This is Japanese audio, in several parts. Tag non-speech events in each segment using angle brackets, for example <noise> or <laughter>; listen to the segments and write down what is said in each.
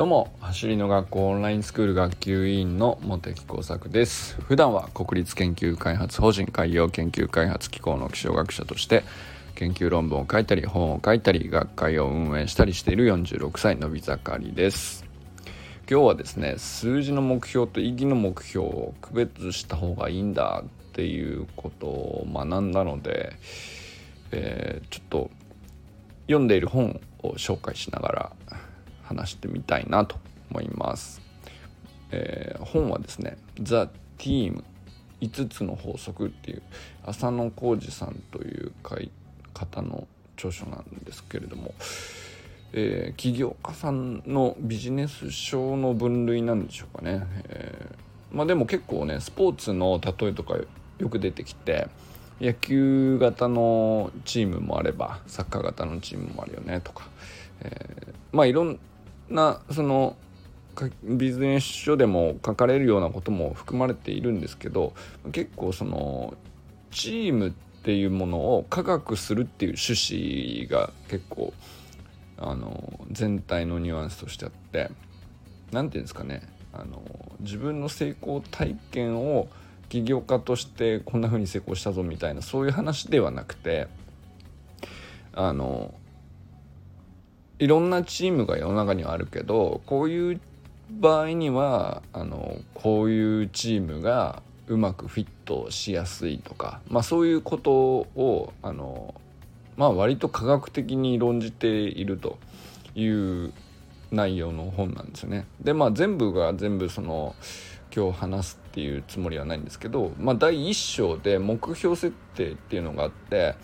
どうも走りの学校オンラインスクール学級委員の茂木耕作です。普段は国立研究開発法人海洋研究開発機構の気象学者として研究論文を書いたり本を書いたり学会を運営したりしている46歳のび盛りです。今日はですね数字の目標と意義の目標を区別した方がいいんだっていうことを学んだので、えー、ちょっと読んでいる本を紹介しながら話してみたいなと思います。えー、本はですね「ザ・ティーム5つの法則」っていう浅野浩二さんという方の著書なんですけれども、えー、起業家さんのビジネス書の分類なんでしょうかね。えー、まあ、でも結構ねスポーツの例えとかよく出てきて野球型のチームもあればサッカー型のチームもあるよねとか、えー、まあいろんなそのビジネス書でも書かれるようなことも含まれているんですけど結構そのチームっていうものを科学するっていう趣旨が結構あの全体のニュアンスとしてあって何て言うんですかねあの自分の成功体験を起業家としてこんな風に成功したぞみたいなそういう話ではなくてあのいろんなチームが世の中にはあるけどこういう場合にはあのこういうチームがうまくフィットしやすいとか、まあ、そういうことをあの、まあ、割と科学的に論じているという内容の本なんですよね。でまあ全部が全部その今日話すっていうつもりはないんですけど、まあ、第1章で目標設定っていうのがあって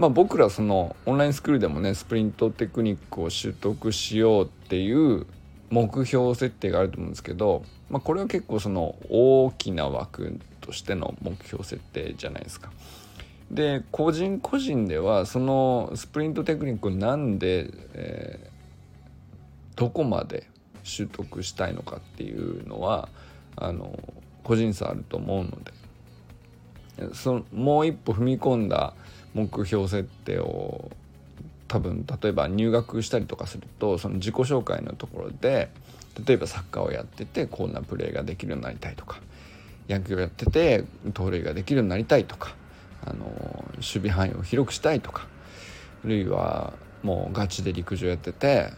まあ、僕らそのオンラインスクールでもねスプリントテクニックを習得しようっていう目標設定があると思うんですけど、まあ、これは結構その大きな枠としての目標設定じゃないですか。で個人個人ではそのスプリントテクニックをなんで、えー、どこまで習得したいのかっていうのはあの個人差あると思うのでそのもう一歩踏み込んだ目標設定を多分例えば入学したりとかするとその自己紹介のところで例えばサッカーをやっててこんなプレーができるようになりたいとか野球をやってて盗塁ができるようになりたいとかあの守備範囲を広くしたいとかあるいはもうガチで陸上やってて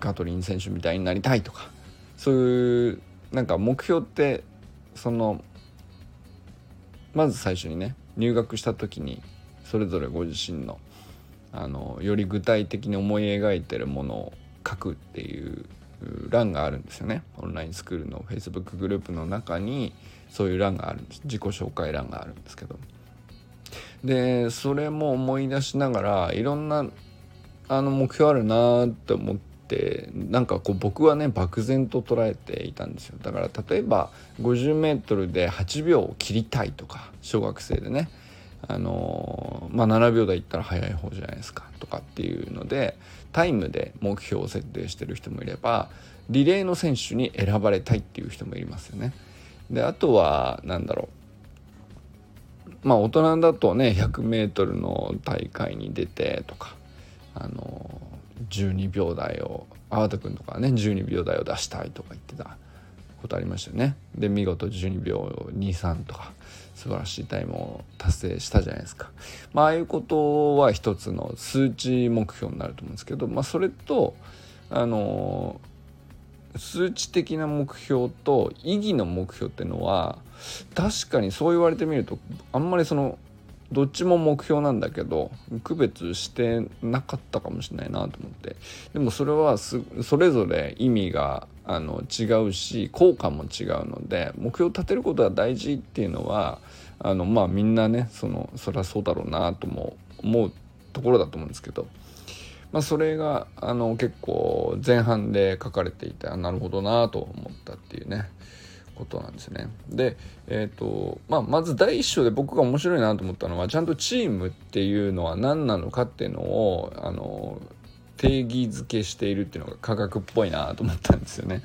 ガトリン選手みたいになりたいとかそういうなんか目標ってそのまず最初にね入学した時にそれぞれご自身のあのより具体的に思い描いてるものを書くっていう欄があるんですよね。オンラインスクールの Facebook グループの中にそういう欄があるんです。自己紹介欄があるんですけど。でそれも思い出しながらいろんなあの目標あるなって思ってなんかこう僕はね漠然と捉えていたんですよ。だから例えば 50m で8秒を切りたいとか小学生でね。あのまあ、7秒台いったら速い方じゃないですかとかっていうのでタイムで目標を設定してる人もいればリレーの選手に選ばれたいっていう人もいますよね。であとは何だろうまあ大人だとね 100m の大会に出てとかあの12秒台を粟田君とかね12秒台を出したいとか言ってたことありましたよね。で見事12秒23とか素晴らしいタイムを達成したじゃないですか。まああいうことは一つの数値目標になると思うんですけど、まあ、それとあの数値的な目標と意義の目標っていうのは確かにそう言われてみるとあんまりそのどっちも目標なんだけど区別してなかったかもしれないなと思って。でもそれはそれぞれ意味があの違うし効果も違うので目標を立てることが大事っていうのはあのまあみんなねそのそりゃそうだろうなとも思うところだと思うんですけど、まあ、それがあの結構前半で書かれていてあなるほどなと思ったっていうね。ことなんですね。で、えーとまあ、まず第一章で僕が面白いなと思ったのはちゃんとチームっていうのは何なのかっていうのをあの定義づけしているっていうのが科学っぽいなと思ったんですよね。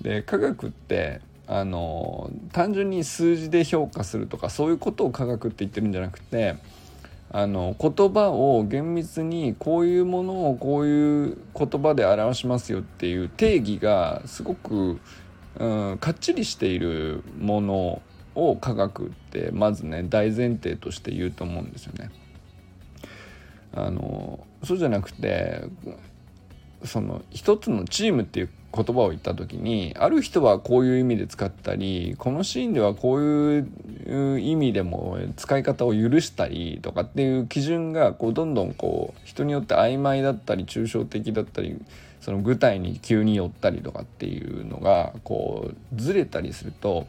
で科学ってあの単純に数字で評価するとかそういうことを科学って言ってるんじゃなくてあの言葉を厳密にこういうものをこういう言葉で表しますよっていう定義がすごく、うん、かっちりしているものを科学ってまずね大前提として言うと思うんですよね。あのそうじゃなくてその一つのチームっていう言葉を言った時にある人はこういう意味で使ったりこのシーンではこういう意味でも使い方を許したりとかっていう基準がこうどんどんこう人によって曖昧だったり抽象的だったりその具体に急に寄ったりとかっていうのがこうずれたりすると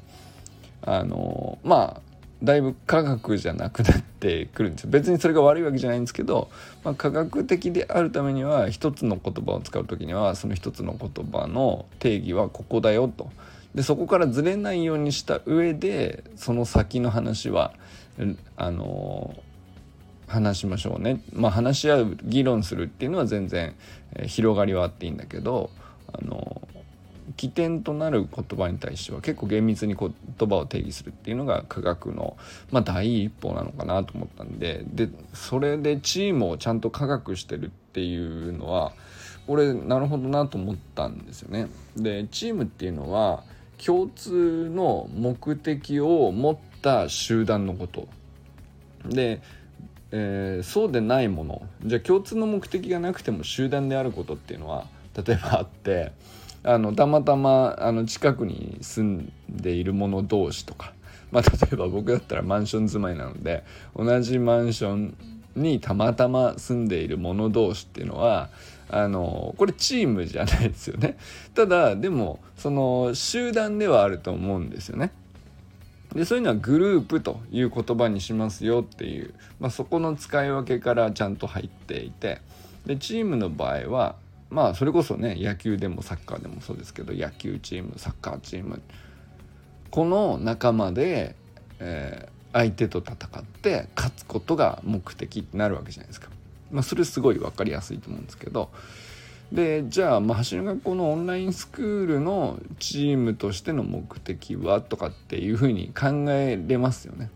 あのまあだいぶ科学じゃなくなってくるんですよ。別にそれが悪いわけじゃないんですけど、まあ、科学的であるためには一つの言葉を使う時にはその一つの言葉の定義はここだよと。でそこからずれないようにした上でその先の話はあの話しましょうね、まあ、話し合う議論するっていうのは全然、えー、広がりはあっていいんだけどあの起点となる言葉に対しては結構厳密に言葉を定義するっていうのが科学の、まあ、第一歩なのかなと思ったんででそれでチームをちゃんと科学してるっていうのは俺なるほどなと思ったんですよね。でチームっていうのは共通の目的を持った集団のことで、えー、そうでないもの。じゃあ共通の目的がなくても集団であることっていうのは例えばあってあのたまたまあの近くに住んでいる者同士とか、まあ、例えば僕だったらマンション住まいなので同じマンションにたまたま住んでいる者同士っていうのはあのこれチームじゃないですよね。ただでもその集団ではあると思うんですよね。でそういうのはグループという言葉にしますよっていう、まあ、そこの使い分けからちゃんと入っていてでチームの場合はまあそれこそね野球でもサッカーでもそうですけど野球チームサッカーチームこの仲間で、えー、相手と戦って勝つことが目的ってなるわけじゃないですか。まあ、それすごい分かりやすいと思うんですけどでじゃあ、まあ、走る学校のオンラインスクールのチームとしての目的はとかっていうふうに考えれますよね。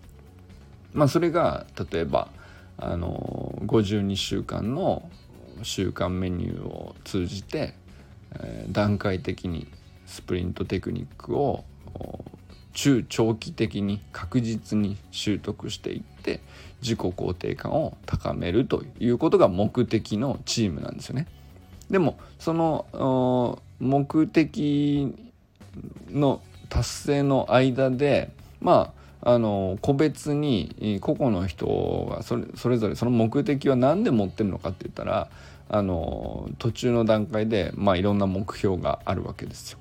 まあ、それが例えばあの52週間の週間メニューを通じて、えー、段階的にスプリントテクニックを中長期的に確実に習得していって自己肯定感を高めるということが目的のチームなんですよね。でもその目的の達成の間でまああの個別に個々の人がそれそれぞれその目的は何で持ってるのかって言ったらあの途中の段階で、まあ、いろんな目標があるわけですよ。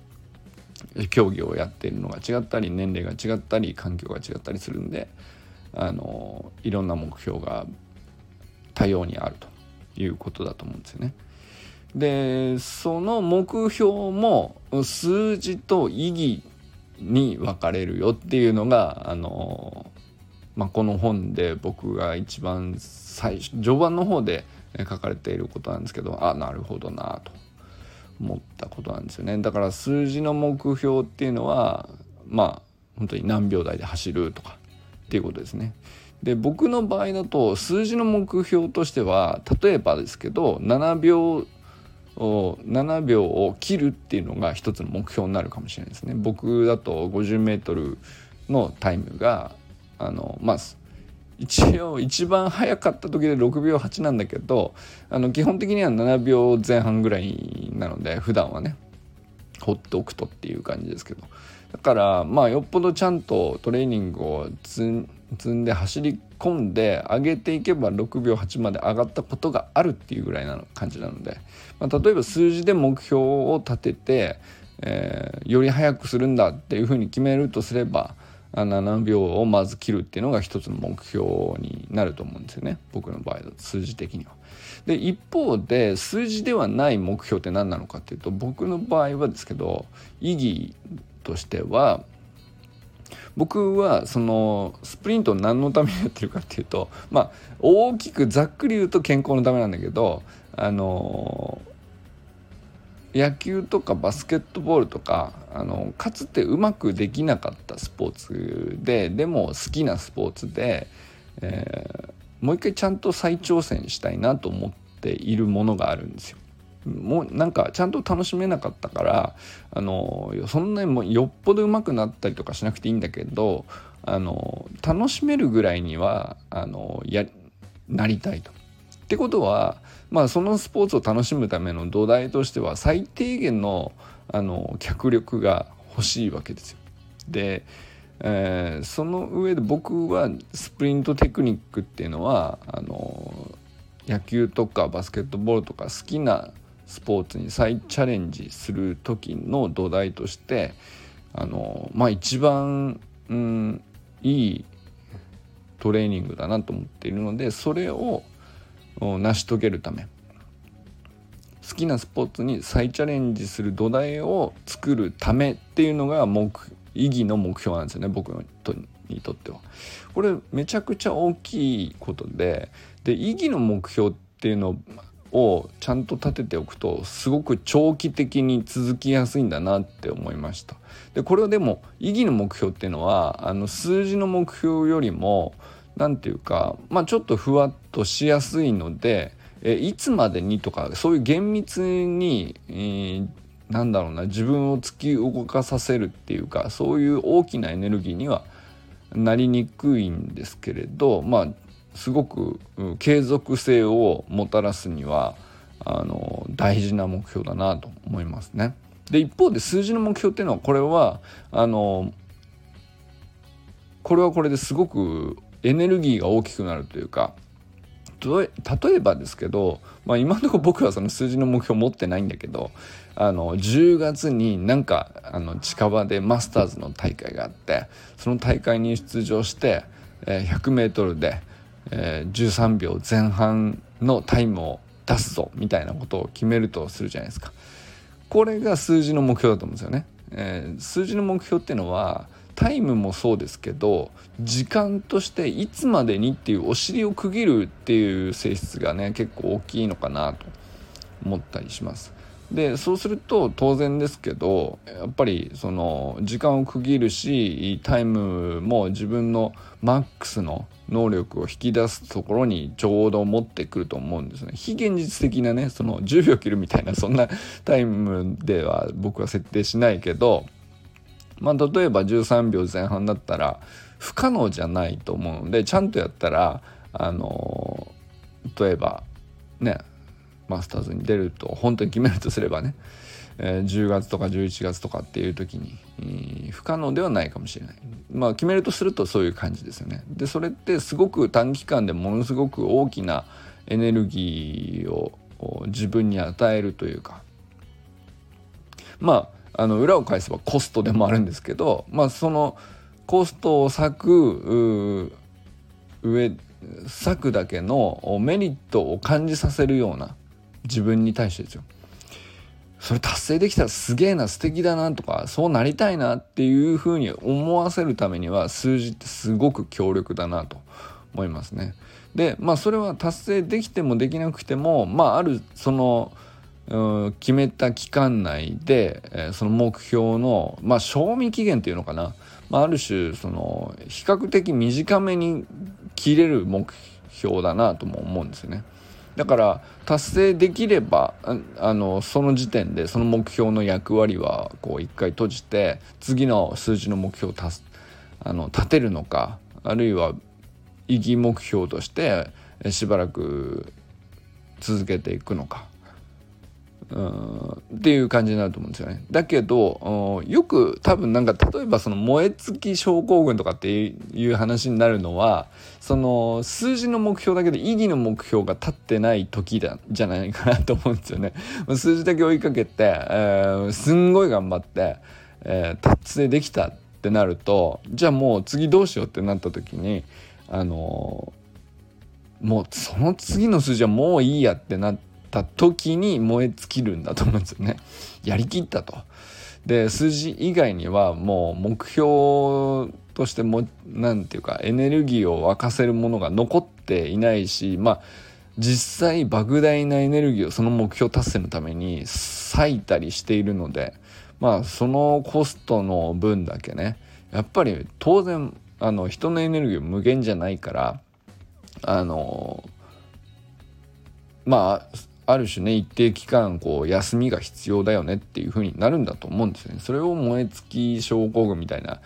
競技をやっているのが違ったり年齢が違ったり環境が違ったりするんであのいろんな目標が多様にあるということだと思うんですよね。でその目標も数字と意義に分かれるよっていうのがあの、まあ、この本で僕が一番最初序盤の方で書かれていることなんですけどあなるほどなと思ったことなんですよねだから数字の目標っていうのはまあ本当に何秒台で走るとかっていうことですね。で僕の場合だと数字の目標としては例えばですけど7秒7秒を切るっていうのが一つの目標になるかもしれないですね。僕だと 50m のタイムがあのまあ一応一番早かった時で6秒8なんだけどあの基本的には7秒前半ぐらいなので普段はね放っておくとっていう感じですけどだからまあよっぽどちゃんとトレーニングを積んで走り込んで上げていけば6秒8まで上がったことがあるっていうぐらいなの感じなので、まあ、例えば数字で目標を立てて、えー、より速くするんだっていうふうに決めるとすれば7秒をまず切るっていうのが一つの目標になると思うんですよね僕の場合だと数字的には。で一方で数字ではない目標って何なのかっていうと僕の場合はですけど意義としては僕はそのスプリントを何のためにやってるかっていうとまあ大きくざっくり言うと健康のためなんだけどあの野球とかバスケットボールとかあのかつてうまくできなかったスポーツででも好きなスポーツで、えー、もう一回ちゃんと再挑戦したいなと思っているものがあるんですよ。もうなんかちゃんと楽しめなかったからあのそんなにもよっぽど上手くなったりとかしなくていいんだけどあの楽しめるぐらいにはあのやなりたいと。ってことは、まあ、そのスポーツを楽しむための土台としては最低限のあの脚力が欲しいわけですよ。で、えー、その上で僕はスプリントテクニックっていうのはあの野球とかバスケットボールとか好きなスポーツに再チャレンジする時の土台としてあのまあ一番、うん、いいトレーニングだなと思っているのでそれを成し遂げるため好きなスポーツに再チャレンジする土台を作るためっていうのが目意義の目標なんですよね僕にとっては。これめちゃくちゃ大きいことでで意義の目標っていうのををちゃんと立てておくとすごく長期的に続きやすいんだなって思いました。でこれはでも意義の目標っていうのはあの数字の目標よりも何て言うか、まあ、ちょっとふわっとしやすいのでえいつまでにとかそういう厳密に、えー、なんだろうな自分を突き動かさせるっていうかそういう大きなエネルギーにはなりにくいんですけれどまあすごく継続性をもたらすにはあの大事な目標だなと思いますね。で一方で数字の目標っていうのはこれはあのこれはこれですごくエネルギーが大きくなるというか例えばですけど、まあ、今のところ僕はその数字の目標持ってないんだけどあの10月になんかあの近場でマスターズの大会があってその大会に出場して、えー、100m で、えー、13秒前半のタイムを出すぞみたいなことを決めるとするじゃないですか。これが数字の目標だと思うんですよね。えー、数字の目標っていうのはタイムもそうですけど時間としていつまでにっていうお尻を区切るっていう性質がね結構大きいのかなと思ったりします。でそうすると当然ですけどやっぱりその時間を区切るしタイムも自分のマックスの能力を引き出すところにちょうど持ってくると思うんですね。非現実的なねその10秒切るみたいなそんな <laughs> タイムでは僕は設定しないけどまあ、例えば13秒前半だったら不可能じゃないと思うのでちゃんとやったらあの例えばねマスターズに出ると本当に決めるとすればね、えー、10月とか11月とかっていう時に、えー、不可能ではないかもしれない。まあ決めるとするとそういう感じですよね。でそれってすごく短期間でものすごく大きなエネルギーを自分に与えるというか。まああの裏を返せばコストでもあるんですけど、まあ、そのコストを割く上割くだけのメリットを感じさせるような自分に対してですよ。それ達成できたらすげえな素敵だなとかそうなりたいなっていうふうに思わせるためには数字ってすごく強力だなと思いますね。でまあそれは達成できてもできなくてもまああるその決めた期間内で、えー、その目標の、まあ、賞味期限っていうのかな、まあ、ある種その比較的短めに切れる目標だなとも思うんですよね。だから達成できればあのその時点でその目標の役割はこう一回閉じて次の数字の目標をあの立てるのかあるいは意義目標としてしばらく続けていくのか。うんっていう感じになると思うんですよね。だけどよく多分なんか例えばその燃え尽き症候群とかっていう話になるのはその数字の目標だけで意義の目標が立ってない時だじゃないかなと思うんですよね。<laughs> 数字だけ追いかけて、えー、すんごい頑張って、えー、達成できたってなるとじゃあもう次どうしようってなった時にあのー、もうその次の数字はもういいやってなって。った時に燃え尽きるんだと思うんですよね。やりきったと。で数字以外にはもう目標としても何て言うかエネルギーを沸かせるものが残っていないしまあ実際莫大なエネルギーをその目標達成のために割いたりしているのでまあそのコストの分だけねやっぱり当然あの人のエネルギー無限じゃないからあのまあある種ね一定期間こう休みが必要だよねっていう風になるんだと思うんですよね。それを燃え尽き症候群みたいな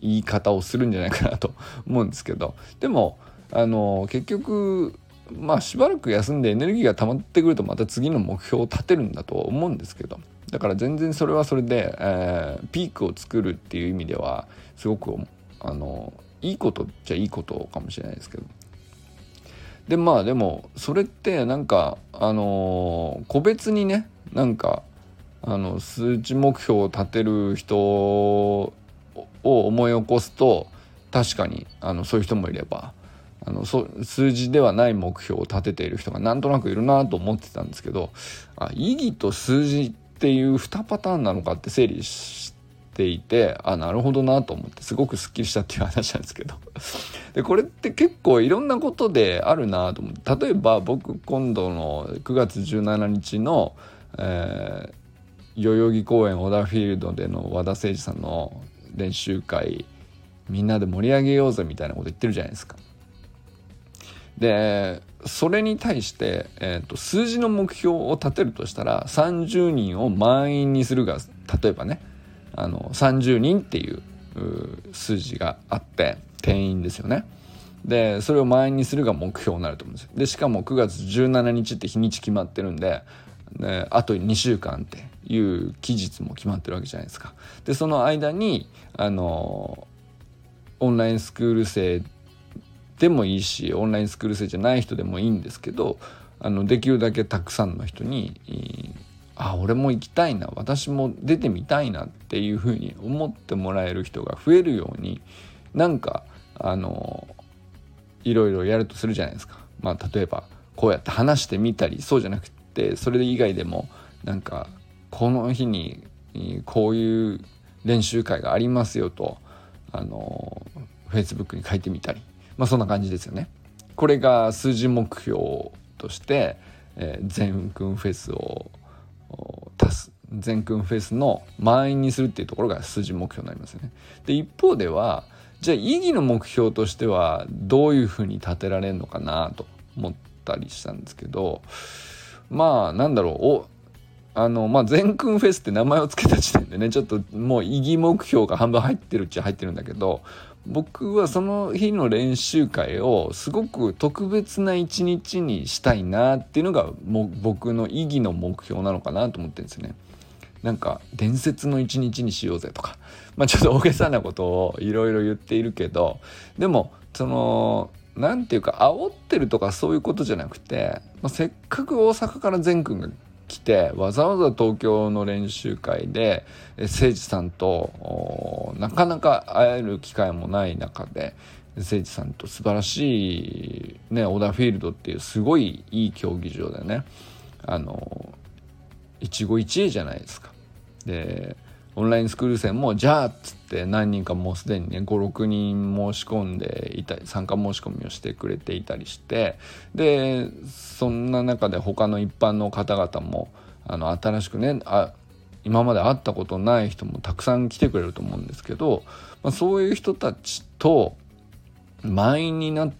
言い方をするんじゃないかなと思うんですけど。でもあの結局まあしばらく休んでエネルギーが溜まってくるとまた次の目標を立てるんだと思うんですけど。だから全然それはそれで、えー、ピークを作るっていう意味ではすごくあのいいことじゃいいことかもしれないですけど。でまあでもそれってなんかあの個別にねなんかあの数値目標を立てる人を思い起こすと確かにあのそういう人もいればあのそ数字ではない目標を立てている人がなんとなくいるなと思ってたんですけどあ意義と数字っていう2パターンなのかって整理していてあなるほどなと思ってすごくすっきりしたっていう話なんですけど <laughs> でこれって結構いろんなことであるなと思って例えば僕今度の9月17日の、えー、代々木公園小田フィールドでの和田誠司さんの練習会みんなで盛り上げようぜみたいなこと言ってるじゃないですか。でそれに対して、えーと、数字の目標を立てるとしたら30人を満員にするが例えばねあの30人っていう数字があって定員ですよね。でそれを満員にするが目標になると思うんですよ。でしかも9月17日って日にち決まってるんでであと2週間っていう期日も決まってるわけじゃないですか。でその間にあのオンラインスクール生でもいいしオンラインスクール生じゃない人でもいいんですけどあのできるだけたくさんの人にあ俺も行きたいな私も出てみたいなっていうふうに思ってもらえる人が増えるようになんかあのいろいろやるとするじゃないですか。まあ、例えばこうやって話してみたりそうじゃなくてそれ以外でもなんかこの日にこういう練習会がありますよとあの Facebook に書いてみたりまあそんな感じですよね。これが数字目標として、えー、全フェスを足す全君フェスの満員にするっていうところが数字目標になりますね。で一方ではじゃあ意義の目標としてはどういうふうに立てられるのかなと思ったりしたんですけどまあなんだろうおあのまあ全君フェスって名前を付けた時点でねちょっともう意義目標が半分入ってるっちゃ入ってるんだけど僕はその日の練習会をすごく特別な一日にしたいなっていうのがも僕の意義の目標なのかなと思ってるんですよね。なんか伝説の一日にしようぜとか <laughs> まあちょっと大げさなことをいろいろ言っているけどでもその何て言うか煽ってるとかそういうことじゃなくて、まあ、せっかく大阪から善くんが来てわざわざ東京の練習会で誠司さんとなかなか会える機会もない中で誠司さんと素晴らしい、ね、オダーフィールドっていうすごいいい競技場でねあの一期一会じゃないですか。でオンラインスクール生もじゃあっつって何人かもうすでにね56人申し込んでいたり参加申し込みをしてくれていたりしてでそんな中で他の一般の方々もあの新しくねあ今まで会ったことない人もたくさん来てくれると思うんですけど、まあ、そういう人たちと満員になっ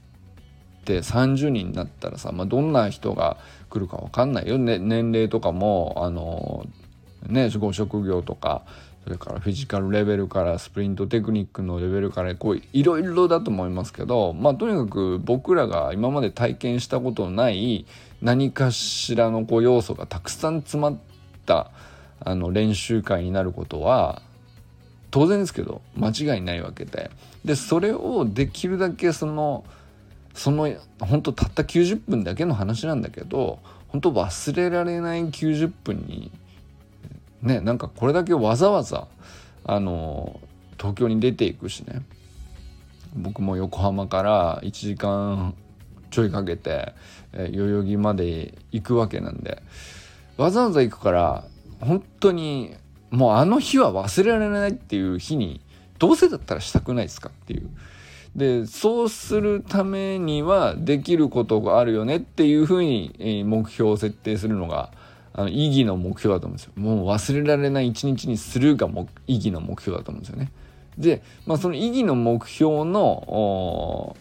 て30人になったらさ、まあ、どんな人が来るか分かんないよ、ね、年齢とかもあのねご職業とかそれからフィジカルレベルからスプリントテクニックのレベルからこういろいろだと思いますけどまあとにかく僕らが今まで体験したことのない何かしらのこう要素がたくさん詰まったあの練習会になることは当然ですけど間違いないわけで。でそれをできるだけそのその本当たった90分だけの話なんだけど本当忘れられない90分にねなんかこれだけわざわざあの東京に出ていくしね僕も横浜から1時間ちょいかけて、え代々木まで行くわけなんでわざわざ行くから本当にもうあの日は忘れられないっていう日にどうせだったらしたくないですかっていう。でそうするためにはできることがあるよねっていうふうに目標を設定するのがあの意義の目標だと思うんですよ。もう忘れられない一日にするが意義の目標だと思うんですよね。で、まあ、その意義の目標の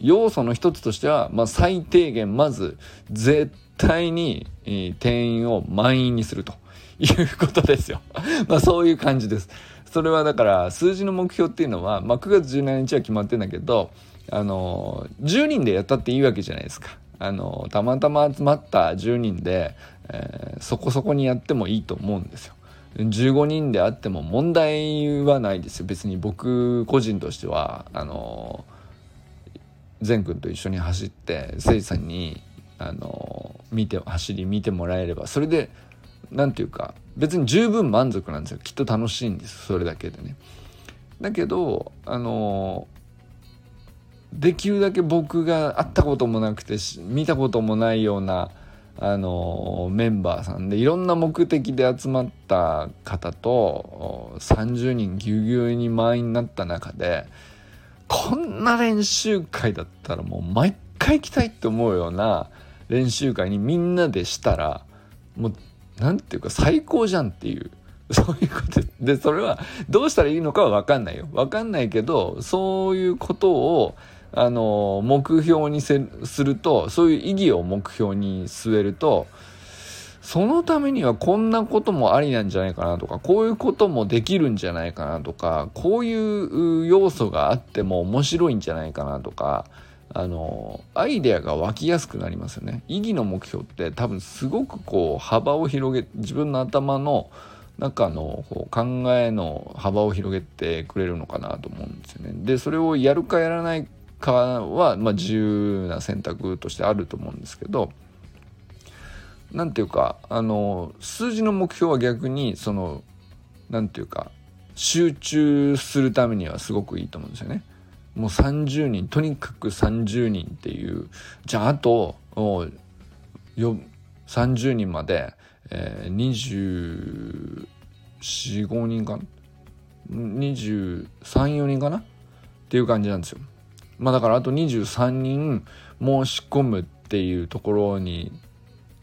要素の一つとしては、まあ、最低限まず絶対に、えー、定員を満員にするということですよ。<laughs> まあそういう感じです。それはだから数字の目標っていうのは、まあ、9月17日は決まってんだけどあの10人でやったっていいわけじゃないですか。あのたまたま集まった10人で、えー、そこそこにやってもいいと思うんですよ。15人であっても問題はないですよ別に僕個人としてはあの善くんと一緒に走って誠司さんにあの見て走り見てもらえればそれで何て言うか別に十分満足なんですよきっと楽しいんですそれだけでね。だけどあのできるだけ僕が会ったこともなくて見たこともないようなあのメンバーさんでいろんな目的で集まった方と30人ぎゅうぎゅうに満員になった中でこんな練習会だったらもう毎回行きたいって思うような練習会にみんなでしたらもう何て言うか最高じゃんっていうそういうこと。でそれはどうしたらいいのかは分かんないよ。分かんないけどそういうことをあの目標にするとそういう意義を目標に据えるとそのためにはこんなこともありなんじゃないかなとかこういうこともできるんじゃないかなとかこういう要素があっても面白いんじゃないかなとかあのアイデアが湧きやすくなりますよね。意義の目標って多分すごくこう幅を広げ自分の頭の中のこう考えの幅を広げてくれるのかなと思うんですよね。でそれをやるかやらないかは、まあ、自由な選択としてあると思うんですけど何ていうかあの数字の目標は逆にその何ていうか集中するためにはすごくいいと思うんですよね。もう30人とにかく30人っていうじゃああと30人まで、えー、245人かな？234人かな？っていう感じなんですよ。まあだからあと23人申し込むっていうところに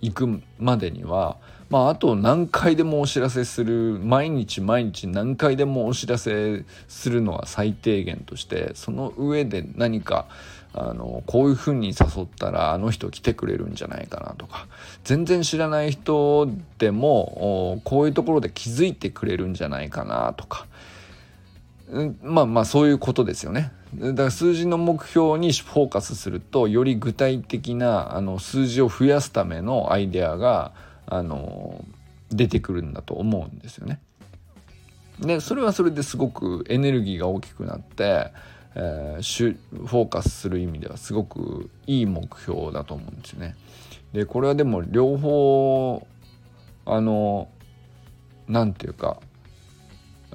行くまでにはまああと何回でもお知らせする毎日毎日何回でもお知らせするのは最低限としてその上で何かあのこういうふうに誘ったらあの人来てくれるんじゃないかなとか全然知らない人でもこういうところで気づいてくれるんじゃないかなとかまあまあそういうことですよね。だから数字の目標にフォーカスするとより具体的なあの数字を増やすためのアイデアがあの出てくるんだと思うんですよね。でそれはそれですごくエネルギーが大きくなって、えー、フォーカスする意味ではすごくいい目標だと思うんですよね。でこれはでも両方あの何て言うか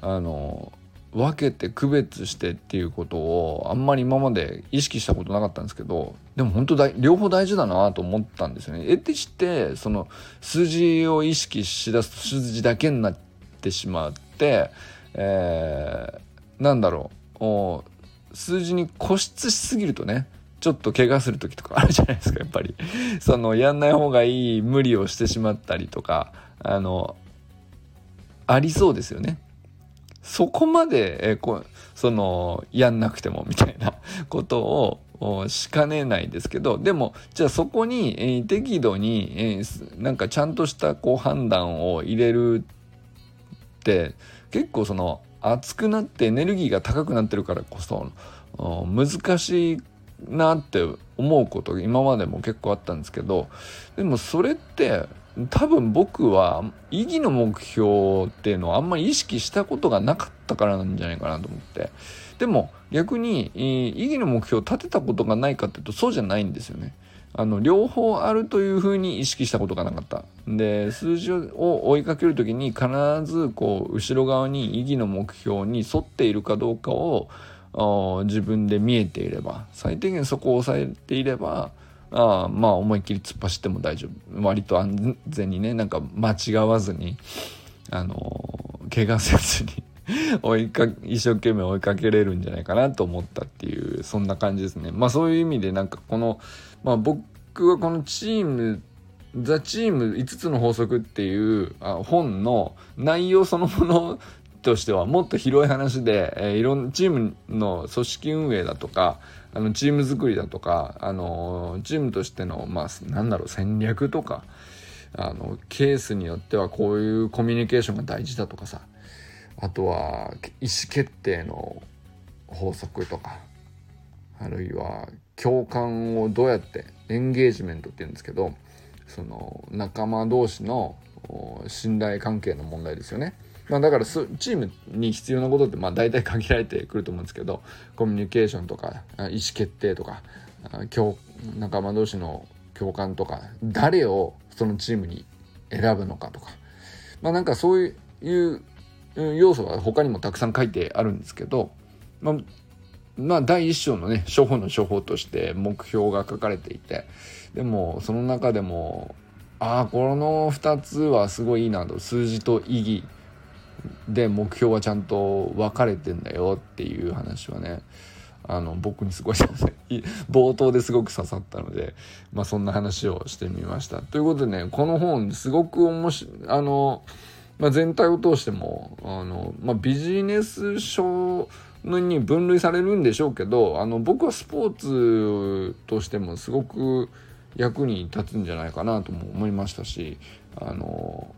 あの分けて区別してっていうことをあんまり今まで意識したことなかったんですけどでも本当だ両方大事だなと思ったんですよね。得てしてその数字を意識しだすと数字だけになってしまって、えー、なんだろう数字に固執しすぎるとねちょっと怪我する時とか <laughs> あるじゃないですかやっぱり。そのやんない方がいい無理をしてしまったりとかあのありそうですよね。そこまで、えこそのやんなくてもみたいな <laughs> ことをしかねないですけどでもじゃあそこに、えー、適度に、えー、なんかちゃんとしたこう判断を入れるって結構その熱くなってエネルギーが高くなってるからこそ難しいなって思うこと今までも結構あったんですけどでもそれって多分僕は意義の目標っていうのはあんまり意識したことがなかったからなんじゃないかなと思って。でも逆に意義の目標を立てたことがないかっていうとそうじゃないんですよね。あの両方あるというふうに意識したことがなかった。で数字を追いかける時に必ずこう後ろ側に意義の目標に沿っているかどうかを自分で見えていれば最低限そこを抑えていればあまあ思いっきり突っ走っても大丈夫。割と安全にねなんか間違わずにあの怪我せずに <laughs> 追いか一生懸命追いかけれるんじゃないかなと思ったっていうそんな感じですね。まあそういう意味でなんかこの、まあ、僕はこのチームザ・チーム5つの法則っていうあ本の内容そのもの <laughs> としてはもっと広い話で、えー、いろんなチームの組織運営だとかあのチーム作りだとか、あのチームとしての、まあ、なんだろう戦略とかあのケースによってはこういうコミュニケーションが大事だとかさあとは意思決定の法則とかあるいは共感をどうやってエンゲージメントって言うんですけどその仲間同士の信頼関係の問題ですよね。まあ、だからチームに必要なことってまあ大体限られてくると思うんですけどコミュニケーションとか意思決定とか仲間同士の共感とか誰をそのチームに選ぶのかとか。まあなんかそういう要素は他にもたくさん書いてあるんですけど、まあ、まあ第一章のね処方の処方として目標が書かれていてでもその中でもああこの2つはすごいいいなと数字と意義で目標はちゃんと分かれてんだよっていう話はねあの僕にすごい冒頭ですごく刺さったので、まあ、そんな話をしてみました。ということでねこの本すごく面白あの、まあ、全体を通してもあの、まあ、ビジネス書に分類されるんでしょうけどあの僕はスポーツとしてもすごく役に立つんじゃないかなとも思いましたしあの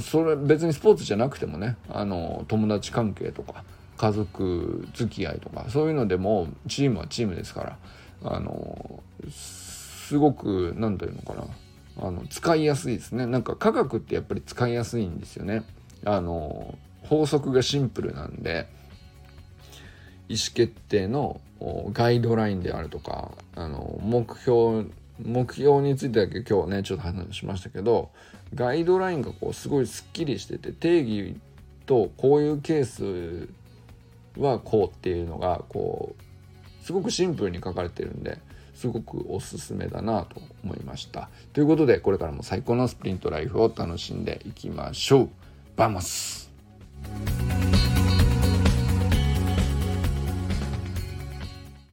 それ別にスポーツじゃなくてもねあの友達関係とか家族付き合いとかそういうのでもチームはチームですからあのすごく何て言うのかなあの使いやすいですね。なんか科学ってやっぱり使いやすいんですよね。あの法則がシンプルなんで意思決定のガイドラインであるとかあの目標目標についてだけ今日はねちょっと話しましたけどガイドラインがこうすごいすっきりしてて定義とこういうケースはこうっていうのがこうすごくシンプルに書かれてるんですごくおすすめだなと思いました。ということでこれからも最高のスプリントライフを楽しんでいきましょう。 vamos